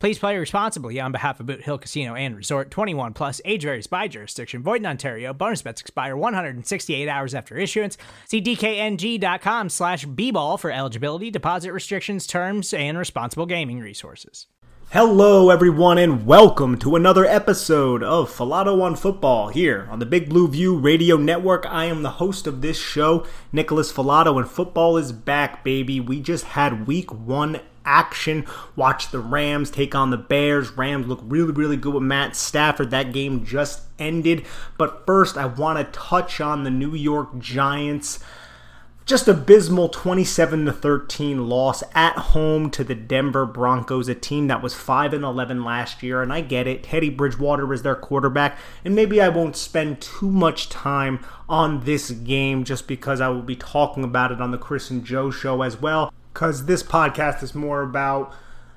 Please play responsibly on behalf of Boot Hill Casino and Resort 21 Plus, age varies by jurisdiction, void in Ontario. Bonus bets expire 168 hours after issuance. See DKNG.com slash B ball for eligibility, deposit restrictions, terms, and responsible gaming resources. Hello, everyone, and welcome to another episode of Falato on Football here on the Big Blue View Radio Network. I am the host of this show, Nicholas Falato, and football is back, baby. We just had week one action. Watch the Rams take on the Bears. Rams look really, really good with Matt Stafford. That game just ended. But first, I want to touch on the New York Giants. Just abysmal 27 to 13 loss at home to the Denver Broncos, a team that was 5 and 11 last year. And I get it, Teddy Bridgewater is their quarterback, and maybe I won't spend too much time on this game just because I will be talking about it on the Chris and Joe show as well because this podcast is more about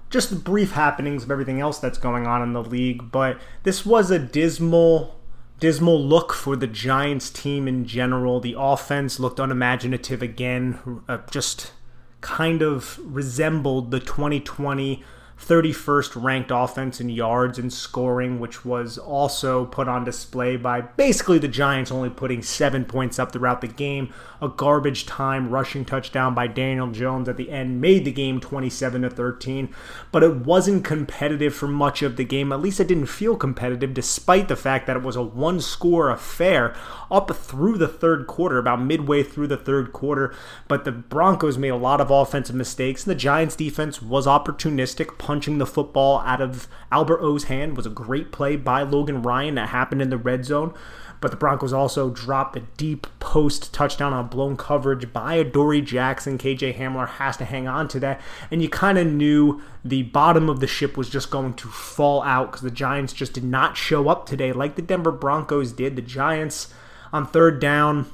just the brief happenings of everything else that's going on in the league. But this was a dismal, dismal look for the Giants team in general. The offense looked unimaginative again, uh, just kind of resembled the 2020 31st ranked offense in yards and scoring, which was also put on display by basically the Giants only putting seven points up throughout the game. A garbage time rushing touchdown by Daniel Jones at the end made the game 27 to 13, but it wasn't competitive for much of the game. At least it didn't feel competitive, despite the fact that it was a one score affair up through the third quarter, about midway through the third quarter. But the Broncos made a lot of offensive mistakes, and the Giants defense was opportunistic punching the football out of Albert O's hand was a great play by Logan Ryan that happened in the red zone. But the Broncos also dropped a deep post touchdown on blown coverage by Adoree Jackson. KJ Hamler has to hang on to that. And you kind of knew the bottom of the ship was just going to fall out because the Giants just did not show up today like the Denver Broncos did. The Giants on third down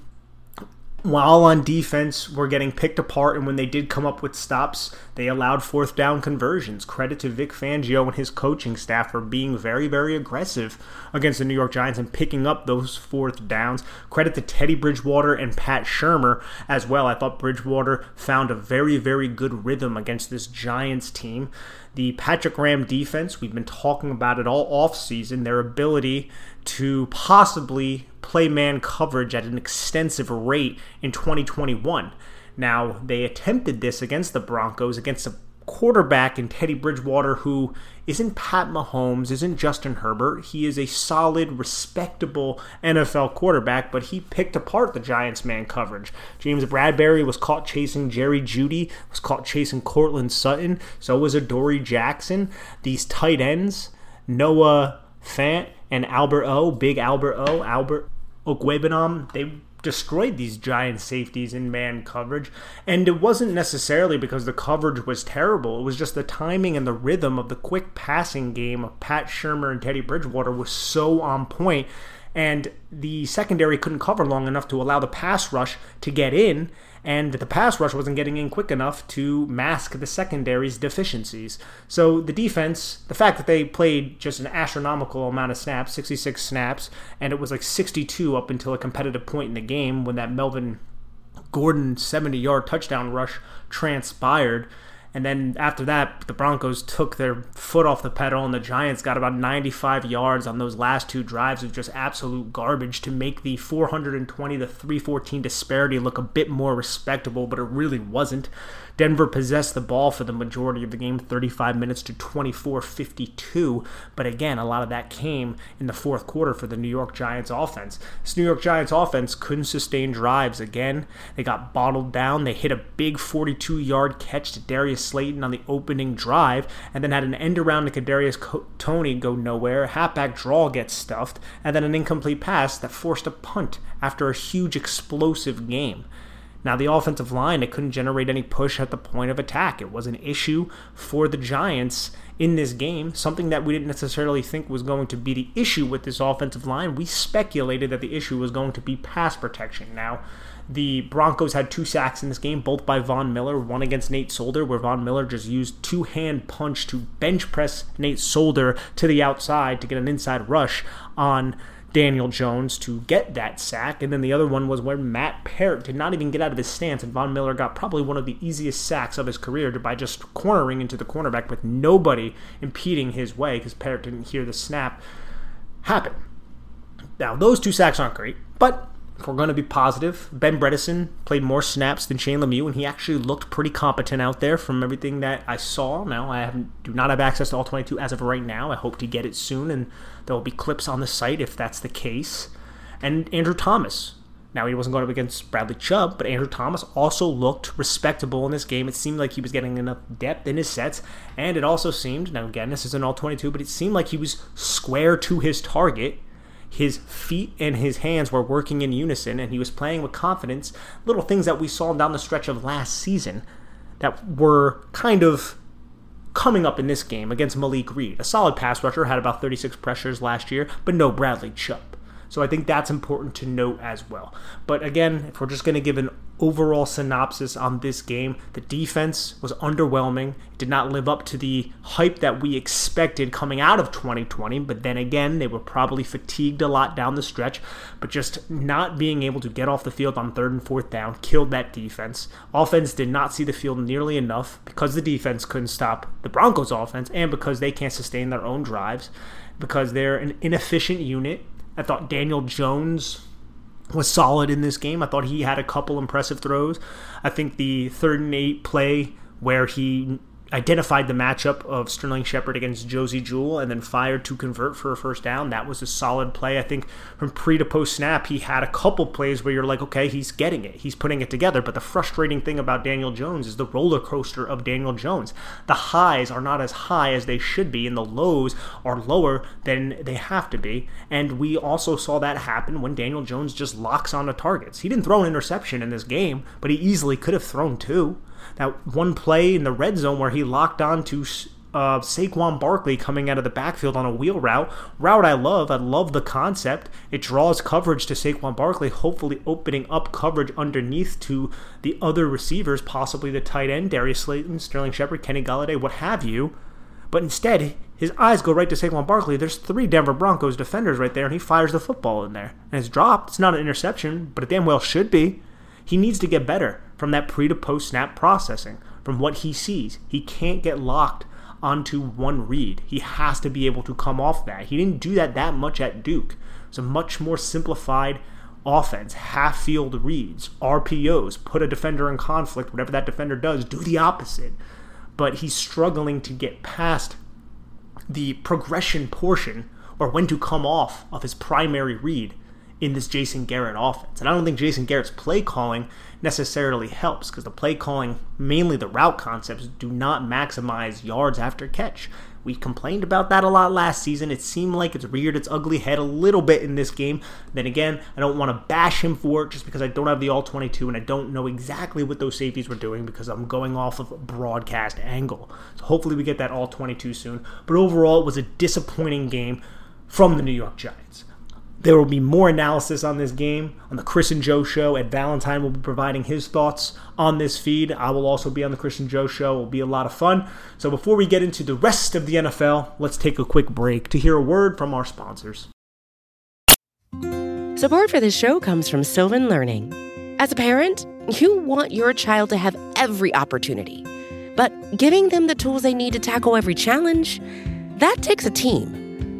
while on defense were getting picked apart, and when they did come up with stops, they allowed fourth down conversions. Credit to Vic Fangio and his coaching staff for being very, very aggressive against the New York Giants and picking up those fourth downs. Credit to Teddy Bridgewater and Pat Shurmur as well. I thought Bridgewater found a very, very good rhythm against this Giants team. The Patrick Graham defense, we've been talking about it all off season, their ability to possibly play man coverage at an extensive rate in 2021. Now, they attempted this against the Broncos, against a quarterback in Teddy Bridgewater who isn't Pat Mahomes, isn't Justin Herbert. He is a solid, respectable NFL quarterback, but he picked apart the Giants man coverage. James Bradberry was caught chasing Jerry Jeudy, was caught chasing Courtland Sutton, so was Adoree Jackson. These tight ends, Noah Fant and Albert O, Big Albert O, Albert Okwuegbunam, they destroyed these giant safeties in man coverage. And it wasn't necessarily because the coverage was terrible. It was just the timing and the rhythm of the quick passing game of Pat Shurmur and Teddy Bridgewater was so on point. And the secondary couldn't cover long enough to allow the pass rush to get in and the pass rush wasn't getting in quick enough to mask the secondary's deficiencies. So the defense, the fact that they played just an astronomical amount of snaps, 66 snaps, and it was like 62 up until a competitive point in the game when that Melvin Gordon 70 yard touchdown rush transpired. And then after that, the Broncos took their foot off the pedal, and the Giants got about 95 yards on those last two drives of just absolute garbage to make the 420 to 314 disparity look a bit more respectable, but it really wasn't. Denver possessed the ball for the majority of the game, 35 minutes to 24 52. But again, a lot of that came in the fourth quarter for the New York Giants offense. This New York Giants offense couldn't sustain drives again. They got bottled down. They hit a big 42 yard catch to Darius Slayton on the opening drive, and then had an end around to Kadarius Toney go nowhere. Halfback draw gets stuffed, and then an incomplete pass that forced a punt after a huge explosive game. Now, the offensive line, it couldn't generate any push at the point of attack. It was an issue for the Giants in this game, something that we didn't necessarily think was going to be the issue with this offensive line. We speculated that the issue was going to be pass protection. Now, the Broncos had two sacks in this game, both by Von Miller, one against Nate Solder, where Von Miller just used two hand punch to bench press Nate Solder to the outside to get an inside rush on Daniel Jones to get that sack. And then the other one was where Matt Peart did not even get out of his stance, and Von Miller got probably one of the easiest sacks of his career by just cornering into the cornerback with nobody impeding his way because Peart didn't hear the snap happen. Now, those two sacks aren't great, but if we're going to be positive, Ben Bredeson played more snaps than Shane Lemieux, and he actually looked pretty competent out there from everything that I saw. Now, I do not have access to all 22 as of right now. I hope to get it soon, and there will be clips on the site if that's the case. And Andrew Thomas. Now, he wasn't going up against Bradley Chubb, but Andrew Thomas also looked respectable in this game. It seemed like he was getting enough depth in his sets, and it also seemed, now again, this isn't all 22, but it seemed like he was square to his target his feet and his hands were working in unison and he was playing with confidence. Little things that we saw down the stretch of last season that were kind of coming up in this game against Malik Reed. A solid pass rusher, had about 36 pressures last year, but no Bradley Chubb. So I think that's important to note as well. But again, if we're just going to give an overall synopsis on this game, the defense was underwhelming. It did not live up to the hype that we expected coming out of 2020. But then again, they were probably fatigued a lot down the stretch. But just not being able to get off the field on third and fourth down killed that defense. Offense did not see the field nearly enough because the defense couldn't stop the Broncos offense and because they can't sustain their own drives because they're an inefficient unit I thought Daniel Jones was solid in this game. I thought he had a couple impressive throws. I think the third and eight play where he identified the matchup of Sterling Shepard against Josey Jewell and then fired to convert for a first down. That was a solid play. I think from pre to post snap, he had a couple plays where you're like, okay, he's getting it. He's putting it together. But the frustrating thing about Daniel Jones is the roller coaster of Daniel Jones. The highs are not as high as they should be, and the lows are lower than they have to be. And we also saw that happen when Daniel Jones just locks on the targets. He didn't throw an interception in this game, but he easily could have thrown two that one play in the red zone where he locked on to uh, Saquon Barkley coming out of the backfield on a wheel route. Route I love. I love the concept. It draws coverage to Saquon Barkley, hopefully opening up coverage underneath to the other receivers, possibly the tight end, Darius Slayton, Sterling Shepard, Kenny Golladay, what have you. But instead, his eyes go right to Saquon Barkley. There's three Denver Broncos defenders right there, and he fires the football in there. And it's dropped. It's not an interception, but it damn well should be. He needs to get better from that pre to post snap processing, from what he sees. He can't get locked onto one read. He has to be able to come off that. He didn't do that that much at Duke. It's a much more simplified offense, half field reads, RPOs, put a defender in conflict, whatever that defender does, do the opposite. But he's struggling to get past the progression portion or when to come off of his primary read in this Jason Garrett offense. And I don't think Jason Garrett's play calling necessarily helps because the play calling, mainly the route concepts, do not maximize yards after catch. We complained about that a lot last season. It seemed like it's reared its ugly head a little bit in this game. Then again, I don't want to bash him for it just because I don't have the all 22 and I don't know exactly what those safeties were doing because I'm going off of a broadcast angle. So hopefully we get that all 22 soon. But overall, it was a disappointing game from the New York Giants. There will be more analysis on this game on the Chris and Joe show. Ed Valentine will be providing his thoughts on this feed. I will also be on the Chris and Joe show. It will be a lot of fun. So before we get into the rest of the NFL, let's take a quick break to hear a word from our sponsors. Support for this show comes from Sylvan Learning. As a parent, you want your child to have every opportunity But giving them the tools they need to tackle every challenge, that takes a team.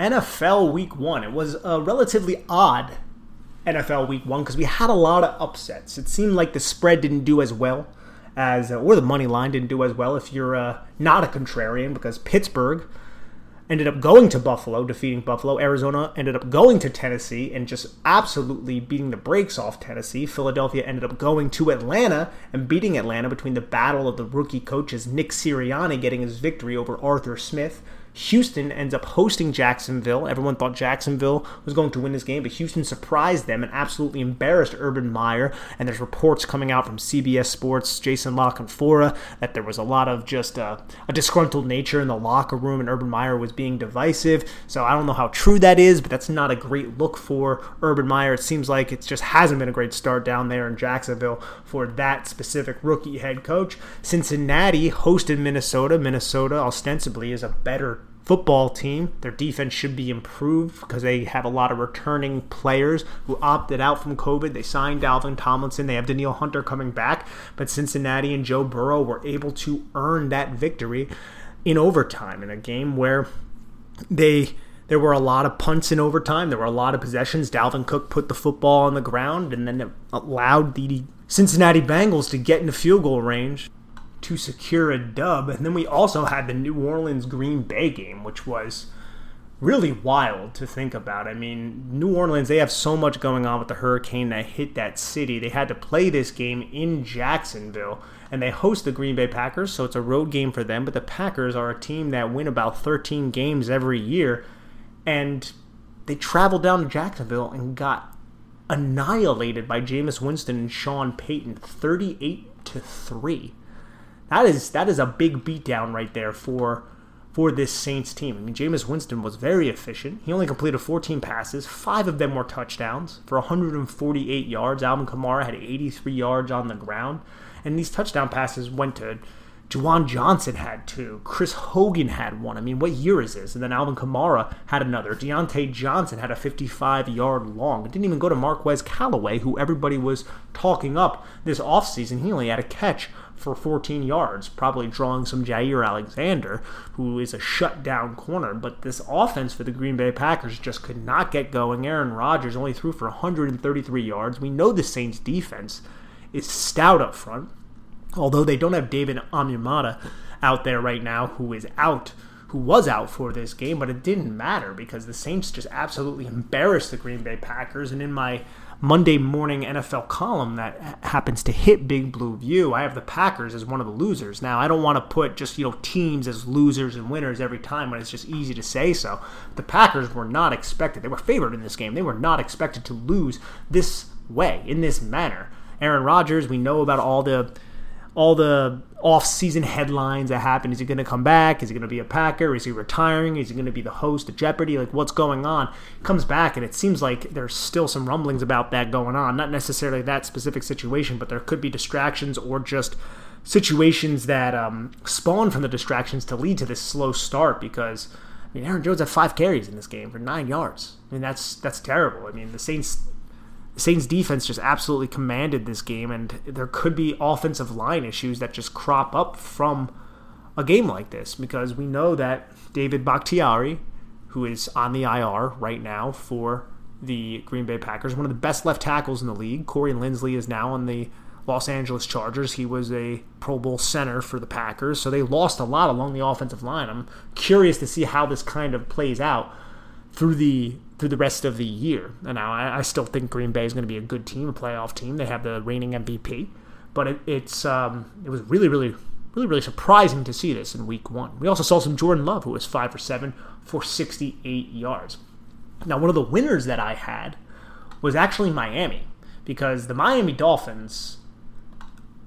NFL Week One. It was a relatively odd NFL Week One because we had a lot of upsets. It seemed like the spread didn't do as well as, or the money line didn't do as well if you're uh, not a contrarian because Pittsburgh ended up going to Buffalo, defeating Buffalo. Arizona ended up going to Tennessee and just absolutely beating the brakes off Tennessee. Philadelphia ended up going to Atlanta and beating Atlanta between the battle of the rookie coaches, Nick Sirianni getting his victory over Arthur Smith. Houston ends up hosting Jacksonville. Everyone thought Jacksonville was going to win this game, but Houston surprised them and absolutely embarrassed Urban Meyer. And there's reports coming out from CBS Sports, Jason La Canfora, that there was a lot of just uh, a disgruntled nature in the locker room, and Urban Meyer was being divisive. So I don't know how true that is, but that's not a great look for Urban Meyer. It seems like it just hasn't been a great start down there in Jacksonville for that specific rookie head coach. Cincinnati hosted Minnesota. Minnesota ostensibly is a better football team. Their defense should be improved because they have a lot of returning players who opted out from COVID. They signed Dalvin Tomlinson. They have Danielle Hunter coming back. But Cincinnati and Joe Burrow were able to earn that victory in overtime in a game where they there were a lot of punts in overtime. There were a lot of possessions. Dalvin Cook put the football on the ground and then it allowed the Cincinnati Bengals to get into field goal range to secure a dub. And then we also had the New Orleans Green Bay game, which was really wild to think about. I mean, New Orleans, they have so much going on with the hurricane that hit that city. They had to play this game in Jacksonville, and they host the Green Bay Packers, so it's a road game for them. But the Packers are a team that win about 13 games every year, and they traveled down to Jacksonville and got annihilated by Jameis Winston and Sean Payton 38 to 3 that is that is a big beatdown right there for for this Saints team. I mean, Jameis Winston was very efficient. He only completed 14 passes. Five of them were touchdowns for 148 yards. Alvin Kamara had 83 yards on the ground. And these touchdown passes went to Juwan Johnson had two. Chris Hogan had one. I mean, what year is this? And then Alvin Kamara had another. Diontae Johnson had a 55 yard long. It didn't even go to Marquez Callaway, who everybody was talking up this offseason. He only had a catch for 14 yards, probably drawing some Jaire Alexander, who is a shutdown corner. But this offense for the Green Bay Packers just could not get going. Aaron Rodgers only threw for 133 yards. We know the Saints defense is stout up front, although they don't have David Onyemata out there right now, who is out who was out for this game, but it didn't matter because the Saints just absolutely embarrassed the Green Bay Packers. And in my Monday morning NFL column that happens to hit Big Blue View, I have the Packers as one of the losers. Now, I don't want to put just, you know, teams as losers and winners every time when it's just easy to say so. The Packers were not expected. They were favored in this game. They were not expected to lose this way, in this manner. Aaron Rodgers, we know about all the all the off-season headlines that happen. Is he going to come back? Is he going to be a Packer? Is he retiring? Is he going to be the host of Jeopardy? Like, what's going on? Comes back, and it seems like there's still some rumblings about that going on. Not necessarily that specific situation, but there could be distractions or just situations that um, spawn from the distractions to lead to this slow start because. I mean, Aaron Jones had five carries in this game for nine yards. I mean, that's that's terrible. I mean, the Saints Saints defense just absolutely commanded this game, and there could be offensive line issues that just crop up from a game like this because we know that David Bakhtiari, who is on the IR right now for the Green Bay Packers, one of the best left tackles in the league. Corey Linsley is now on the Los Angeles Chargers. He was a Pro Bowl center for the Packers, so they lost a lot along the offensive line. I'm curious to see how this kind of plays out through the through the rest of the year. And now I, I still think Green Bay is going to be a good team, a playoff team. They have the reigning MVP, but it, it's um, it was really really really really surprising to see this in Week One. We also saw some Jordan Love, who was five for seven for 68 yards. Now one of the winners that I had was actually Miami because the Miami Dolphins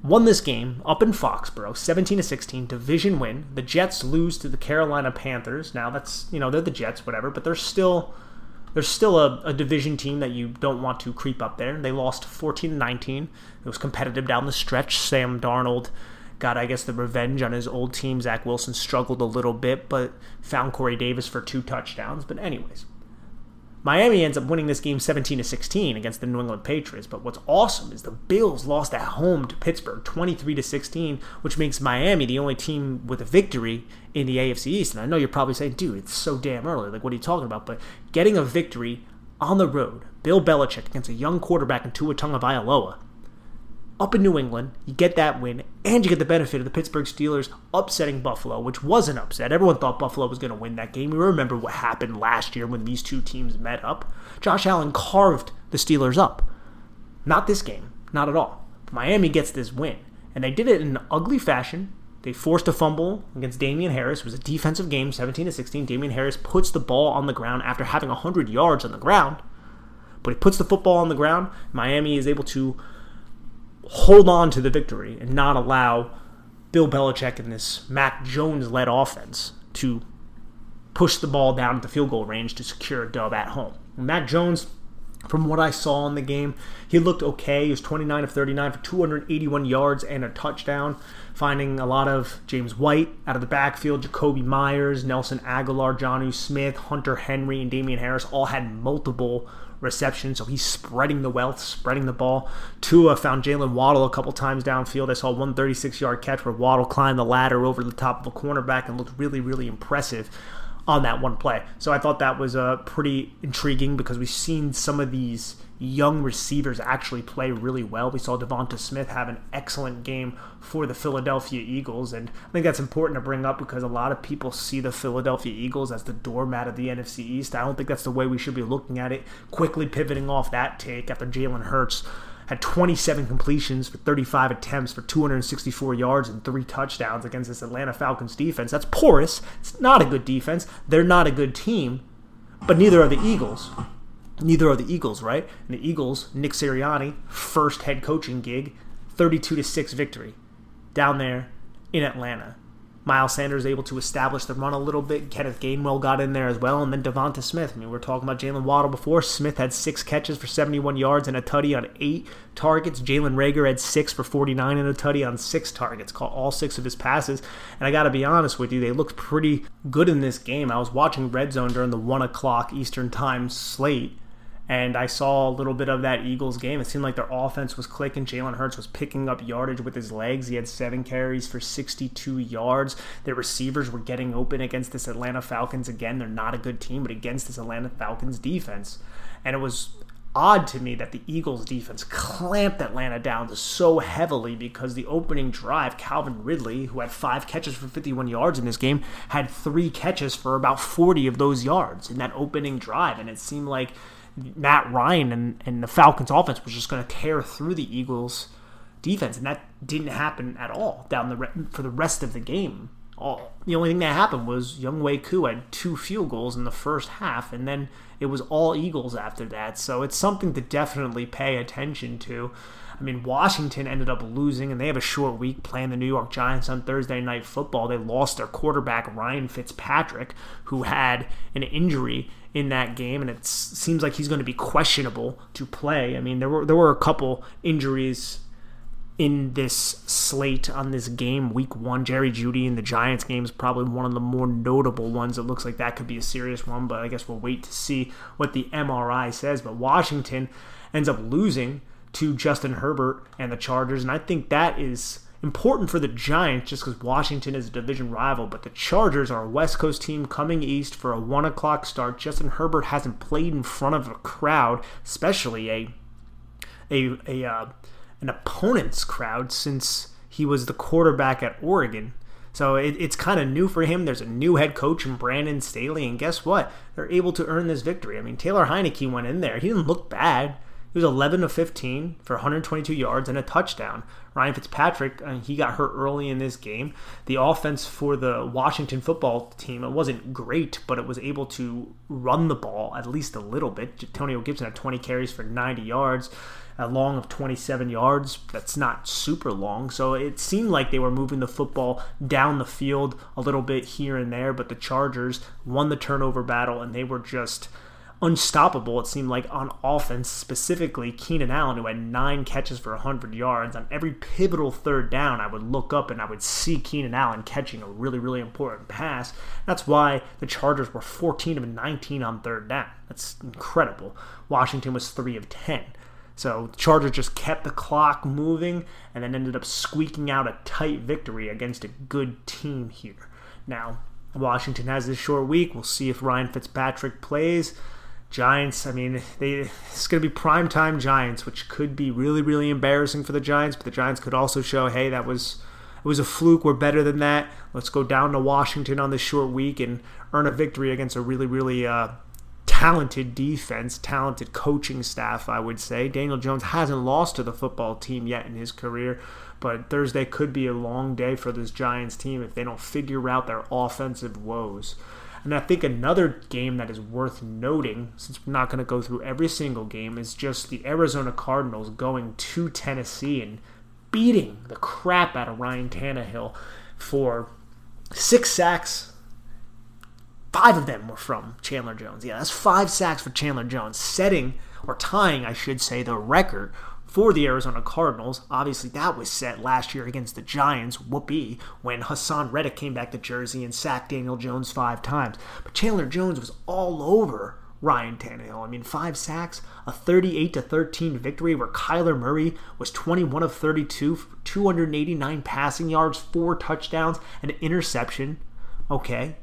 won this game up in Foxborough, 17 to 16, division win. The Jets lose to the Carolina Panthers. Now that's you know they're the Jets, whatever, but they're still they're still a, a division team that you don't want to creep up there. They lost 14 to 19. It was competitive down the stretch. Sam Darnold got, I guess, the revenge on his old team. Zach Wilson struggled a little bit, but found Corey Davis for two touchdowns. But anyways, Miami ends up winning this game 17 to 16 against the New England Patriots. But what's awesome is the Bills lost at home to Pittsburgh 23 to 16, which makes Miami the only team with a victory in the AFC East. And I know you're probably saying, dude, it's so damn early. Like, what are you talking about? But getting a victory on the road, Bill Belichick against a young quarterback in Tua Tagovailoa, up in New England, you get that win, and you get the benefit of the Pittsburgh Steelers upsetting Buffalo, which was an upset. Everyone thought Buffalo was going to win that game. We remember what happened last year when these two teams met up. Josh Allen carved the Steelers up. Not this game, not at all. Miami gets this win, and they did it in an ugly fashion. They forced a fumble against Damien Harris. It was a defensive game, 17 to 16. Damien Harris puts the ball on the ground after having 100 yards on the ground. But he puts the football on the ground. Miami is able to hold on to the victory and not allow Bill Belichick and this Mac Jones led offense to push the ball down at the field goal range to secure a dub at home. And Mac Jones, from what I saw in the game, he looked okay. He was 29 of 39 for 281 yards and a touchdown, finding a lot of James White out of the backfield, Jakobi Meyers, Nelson Agholor, Jonnu Smith, Hunter Henry, and Damien Harris all had multiple reception. So he's spreading the wealth, spreading the ball. Tua found Jaylen Waddle a couple times downfield. I saw one 36 yard catch where Waddle climbed the ladder over the top of a cornerback and looked really, really impressive on that one play. So I thought that was uh, pretty intriguing because we've seen some of these young receivers actually play really well. We saw Devonta Smith have an excellent game for the Philadelphia Eagles, and I think that's important to bring up because a lot of people see the Philadelphia Eagles as the doormat of the NFC East. I don't think that's the way we should be looking at it. Quickly pivoting off that take after Jalen Hurts had 27 completions for 35 attempts for 264 yards and three touchdowns against this Atlanta Falcons defense. That's porous. It's not a good defense. They're not a good team, but neither are the Eagles neither are the Eagles, right? And the Eagles, Nick Sirianni, first head coaching gig, 32 to 6 victory down there in Atlanta. Miles Sanders able to establish the run a little bit. Kenneth Gainwell got in there as well, and then Devonta Smith. I mean, we are talking about Jaylen Waddle before. Smith had six catches for 71 yards and a tutty on eight targets. Jalen Reagor had six for 49 and a tutty on six targets. Caught all six of his passes. And I got to be honest with you, they looked pretty good in this game. I was watching Red Zone during the one o'clock Eastern Time slate and I saw a little bit of that Eagles game. It seemed like their offense was clicking. Jalen Hurts was picking up yardage with his legs. He had seven carries for 62 yards. Their receivers were getting open against this Atlanta Falcons. Again, they're not a good team, but against this Atlanta Falcons defense. And it was odd to me that the Eagles defense clamped Atlanta down so heavily because the opening drive, Calvin Ridley, who had five catches for 51 yards in this game, had three catches for about 40 of those yards in that opening drive. And it seemed like Matt Ryan and, and the Falcons offense was just going to tear through the Eagles defense, and that didn't happen at all down the re- for the rest of the game. All the only thing that happened was Younghoe Koo had two field goals in the first half, and then it was all Eagles after that. So it's something to definitely pay attention to. I mean, Washington ended up losing, and they have a short week playing the New York Giants on Thursday Night Football. They lost their quarterback, Ryan Fitzpatrick, who had an injury in that game, and it seems like he's going to be questionable to play. I mean, there were there were a couple injuries in this slate on this game, week one. Jerry Jeudy and the Giants game is probably one of the more notable ones. It looks like that could be a serious one, but I guess we'll wait to see what the MRI says. But Washington ends up losing to Justin Herbert and the Chargers, and I think that is important for the Giants just because Washington is a division rival, but the Chargers are a West Coast team coming east for a one o'clock start. Justin Herbert hasn't played in front of a crowd, especially a a a uh, an opponent's crowd since he was the quarterback at Oregon. So it, it's kind of new for him. There's a new head coach in Brandon Staley, and guess what? They're able to earn this victory. I mean, Taylor Heinicke went in there. He didn't look bad. He was 11 of 15 for 122 yards and a touchdown. Ryan Fitzpatrick, uh, he got hurt early in this game. The offense for the Washington football team, it wasn't great, but it was able to run the ball at least a little bit. Antonio Gibson had 20 carries for 90 yards a long of 27 yards. That's not super long. So it seemed like they were moving the football down the field a little bit here and there, but the Chargers won the turnover battle and they were just unstoppable, it seemed like, on offense, specifically Keenan Allen, who had nine catches for 100 yards. On every pivotal third down, I would look up and I would see Keenan Allen catching a really, really important pass. That's why the Chargers were 14 of 19 on third down. That's incredible. Washington was 3 of 10. So the Chargers just kept the clock moving and then ended up squeaking out a tight victory against a good team here. Now, Washington has this short week. We'll see if Ryan Fitzpatrick plays. Giants, I mean, they it's going to be prime time Giants, which could be really, really embarrassing for the Giants. But the Giants could also show, hey, that was it was a fluke. We're better than that. Let's go down to Washington on this short week and earn a victory against a really, really uh, talented defense, talented coaching staff. I would say Daniel Jones hasn't lost to the football team yet in his career. But Thursday could be a long day for this Giants team if they don't figure out their offensive woes. And I think another game that is worth noting, since we're not going to go through every single game, is just the Arizona Cardinals going to Tennessee and beating the crap out of Ryan Tannehill for six sacks. Five of them were from Chandler Jones. Yeah, that's five sacks for Chandler Jones, setting or tying, I should say, the record for the Arizona Cardinals. Obviously, that was set last year against the Giants, whoopee, when Haason Reddick came back to Jersey and sacked Daniel Jones five times. But Chandler Jones was all over Ryan Tannehill. I mean, five sacks, a 38 to 13 victory where Kyler Murray was 21 of 32, 289 passing yards, four touchdowns, an interception. Okay.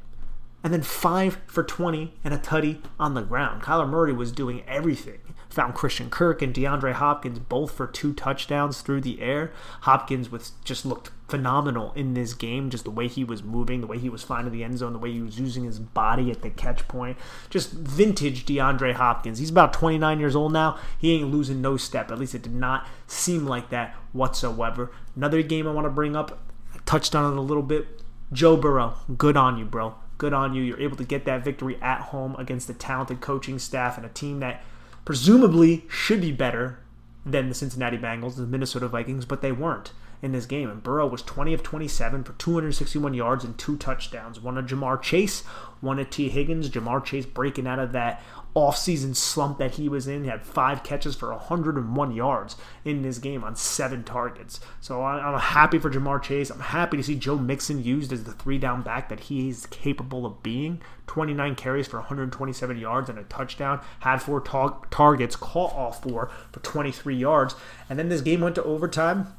And then five for 20 and a tutty on the ground. Kyler Murray was doing everything found Christian Kirk and DeAndre Hopkins both for two touchdowns through the air. Hopkins was just looked phenomenal in this game, just the way he was moving, the way he was finding the end zone, the way he was using his body at the catch point. Just vintage DeAndre Hopkins. He's about 29 years old now. He ain't losing no step. At least it did not seem like that whatsoever. Another game I want to bring up, I touched on it a little bit. Joe Burrow, good on you, bro. Good on you. You're able to get that victory at home against a talented coaching staff and a team that presumably should be better than the Cincinnati Bengals, the Minnesota Vikings, but they weren't in this game. And Burrow was 20 of 27 for 261 yards and two touchdowns. One of Ja'Marr Chase, one of Tee Higgins. Ja'Marr Chase breaking out of that offseason slump that he was in. He had five catches for 101 yards in this game on seven targets. So I'm happy for Ja'Marr Chase. I'm happy to see Joe Mixon used as the three down back that he's capable of being. 29 carries for 127 yards and a touchdown. Had four ta- targets, caught all four for 23 yards. And then this game went to overtime.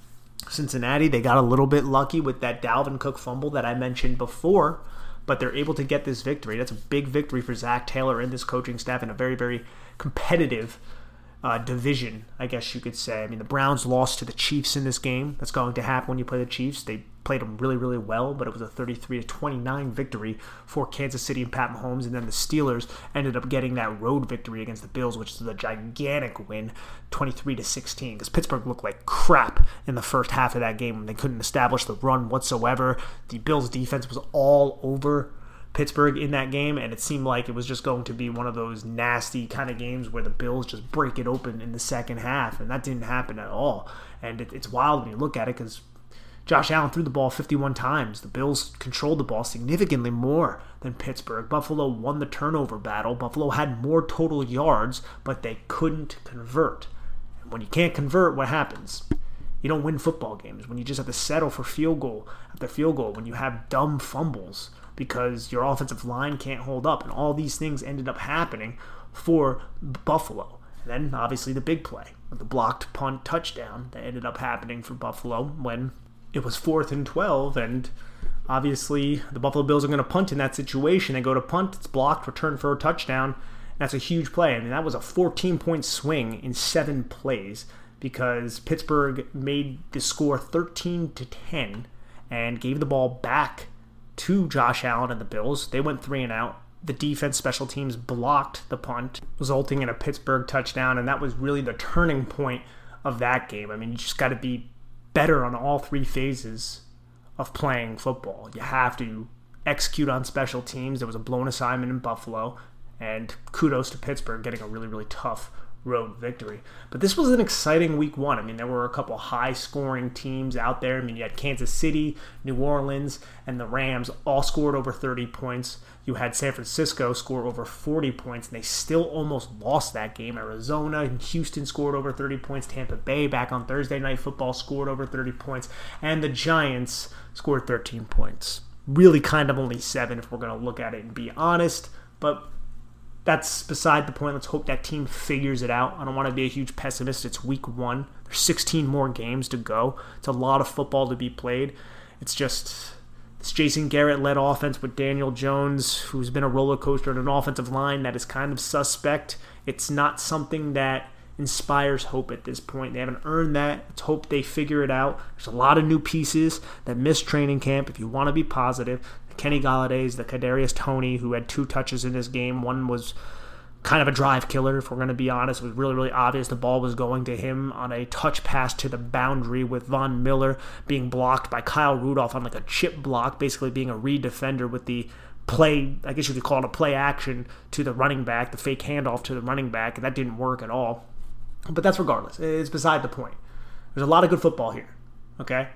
Cincinnati, they got a little bit lucky with that Dalvin Cook fumble that I mentioned before but they're able to get this victory. That's a big victory for Zac Taylor and this coaching staff in a very, very competitive uh, division, I guess you could say. I mean, the Browns lost to the Chiefs in this game. That's going to happen when you play the Chiefs. They played them really, really well, but it was a 33 to 29 victory for Kansas City and Pat Mahomes. And then the Steelers ended up getting that road victory against the Bills, which is a gigantic win, 23 to 16. Because Pittsburgh looked like crap in the first half of that game. They couldn't establish the run whatsoever. The Bills' defense was all over Pittsburgh in that game, and it seemed like it was just going to be one of those nasty kind of games where the Bills just break it open in the second half, and that didn't happen at all. And it, it's wild when you look at it because Josh Allen threw the ball 51 times. The Bills controlled the ball significantly more than Pittsburgh. Buffalo won the turnover battle. Buffalo had more total yards, but they couldn't convert. And when you can't convert, what happens? You don't win football games. When you just have to settle for field goal after field goal, when you have dumb fumbles because your offensive line can't hold up. And all these things ended up happening for Buffalo. And then obviously the big play, the blocked punt touchdown that ended up happening for Buffalo when it was fourth and 12 and obviously the Buffalo Bills are going to punt in that situation. They go to punt, it's blocked, return for a touchdown. That's a huge play. I mean, that was a 14 point swing in seven plays because Pittsburgh made the score 13 to 10 and gave the ball back to Josh Allen and the Bills. They went three and out. The defense special teams blocked the punt, resulting in a Pittsburgh touchdown, and that was really the turning point of that game. I mean, you just got to be better on all three phases of playing football. You have to execute on special teams. There was a blown assignment in Buffalo, and kudos to Pittsburgh getting a really, really tough road victory. But this was an exciting week one. I mean, there were a couple high scoring teams out there. I mean, you had Kansas City, New Orleans, and the Rams all scored over 30 points. You had San Francisco score over 40 points, and they still almost lost that game. Arizona and Houston scored over 30 points. Tampa Bay back on Thursday Night Football scored over 30 points. And the Giants scored 13 points. Really kind of only seven if we're going to look at it and be honest. But that's beside the point. Let's hope that team figures it out. I don't want to be a huge pessimist. It's week one. There's 16 more games to go. It's a lot of football to be played. It's just this Jason Garrett led offense with Daniel Jones, who's been a roller coaster in an offensive line that is kind of suspect. It's not something that inspires hope at this point. They haven't earned that. Let's hope they figure it out. There's a lot of new pieces that missed training camp. If you want to be positive, Kenny Golladay's, the Kadarius Toney, who had two touches in this game. One was kind of a drive killer, if we're going to be honest. It was really, really obvious the ball was going to him on a touch pass to the boundary with Von Miller being blocked by Kyle Rudolph on like a chip block, basically being a read defender with the play, I guess you could call it a play action to the running back, the fake handoff to the running back, and that didn't work at all. But that's regardless. It's beside the point. There's a lot of good football here. Okay?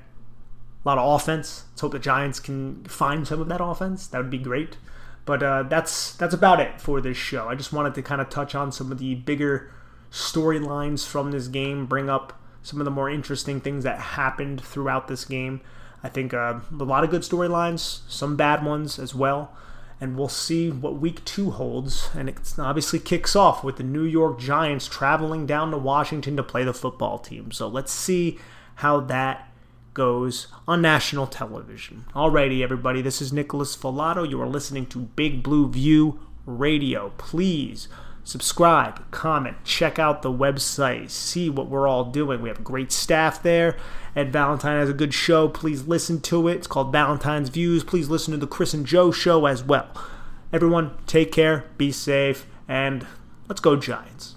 Lot of offense. Let's hope the Giants can find some of that offense. That would be great. But uh, that's that's about it for this show. I just wanted to kind of touch on some of the bigger storylines from this game, bring up some of the more interesting things that happened throughout this game. I think uh, a lot of good storylines, some bad ones as well. And we'll see what week two holds. And it obviously kicks off with the New York Giants traveling down to Washington to play the football team. So let's see how that goes on national television. Alrighty, everybody, this is Nicholas Falato. You are listening to Big Blue View Radio. Please subscribe, comment, check out the website, see what we're all doing. We have great staff there. Ed Valentine has a good show. Please listen to it. It's called Valentine's Views. Please listen to the Chris and Joe show as well. Everyone, take care, be safe, and let's go, Giants.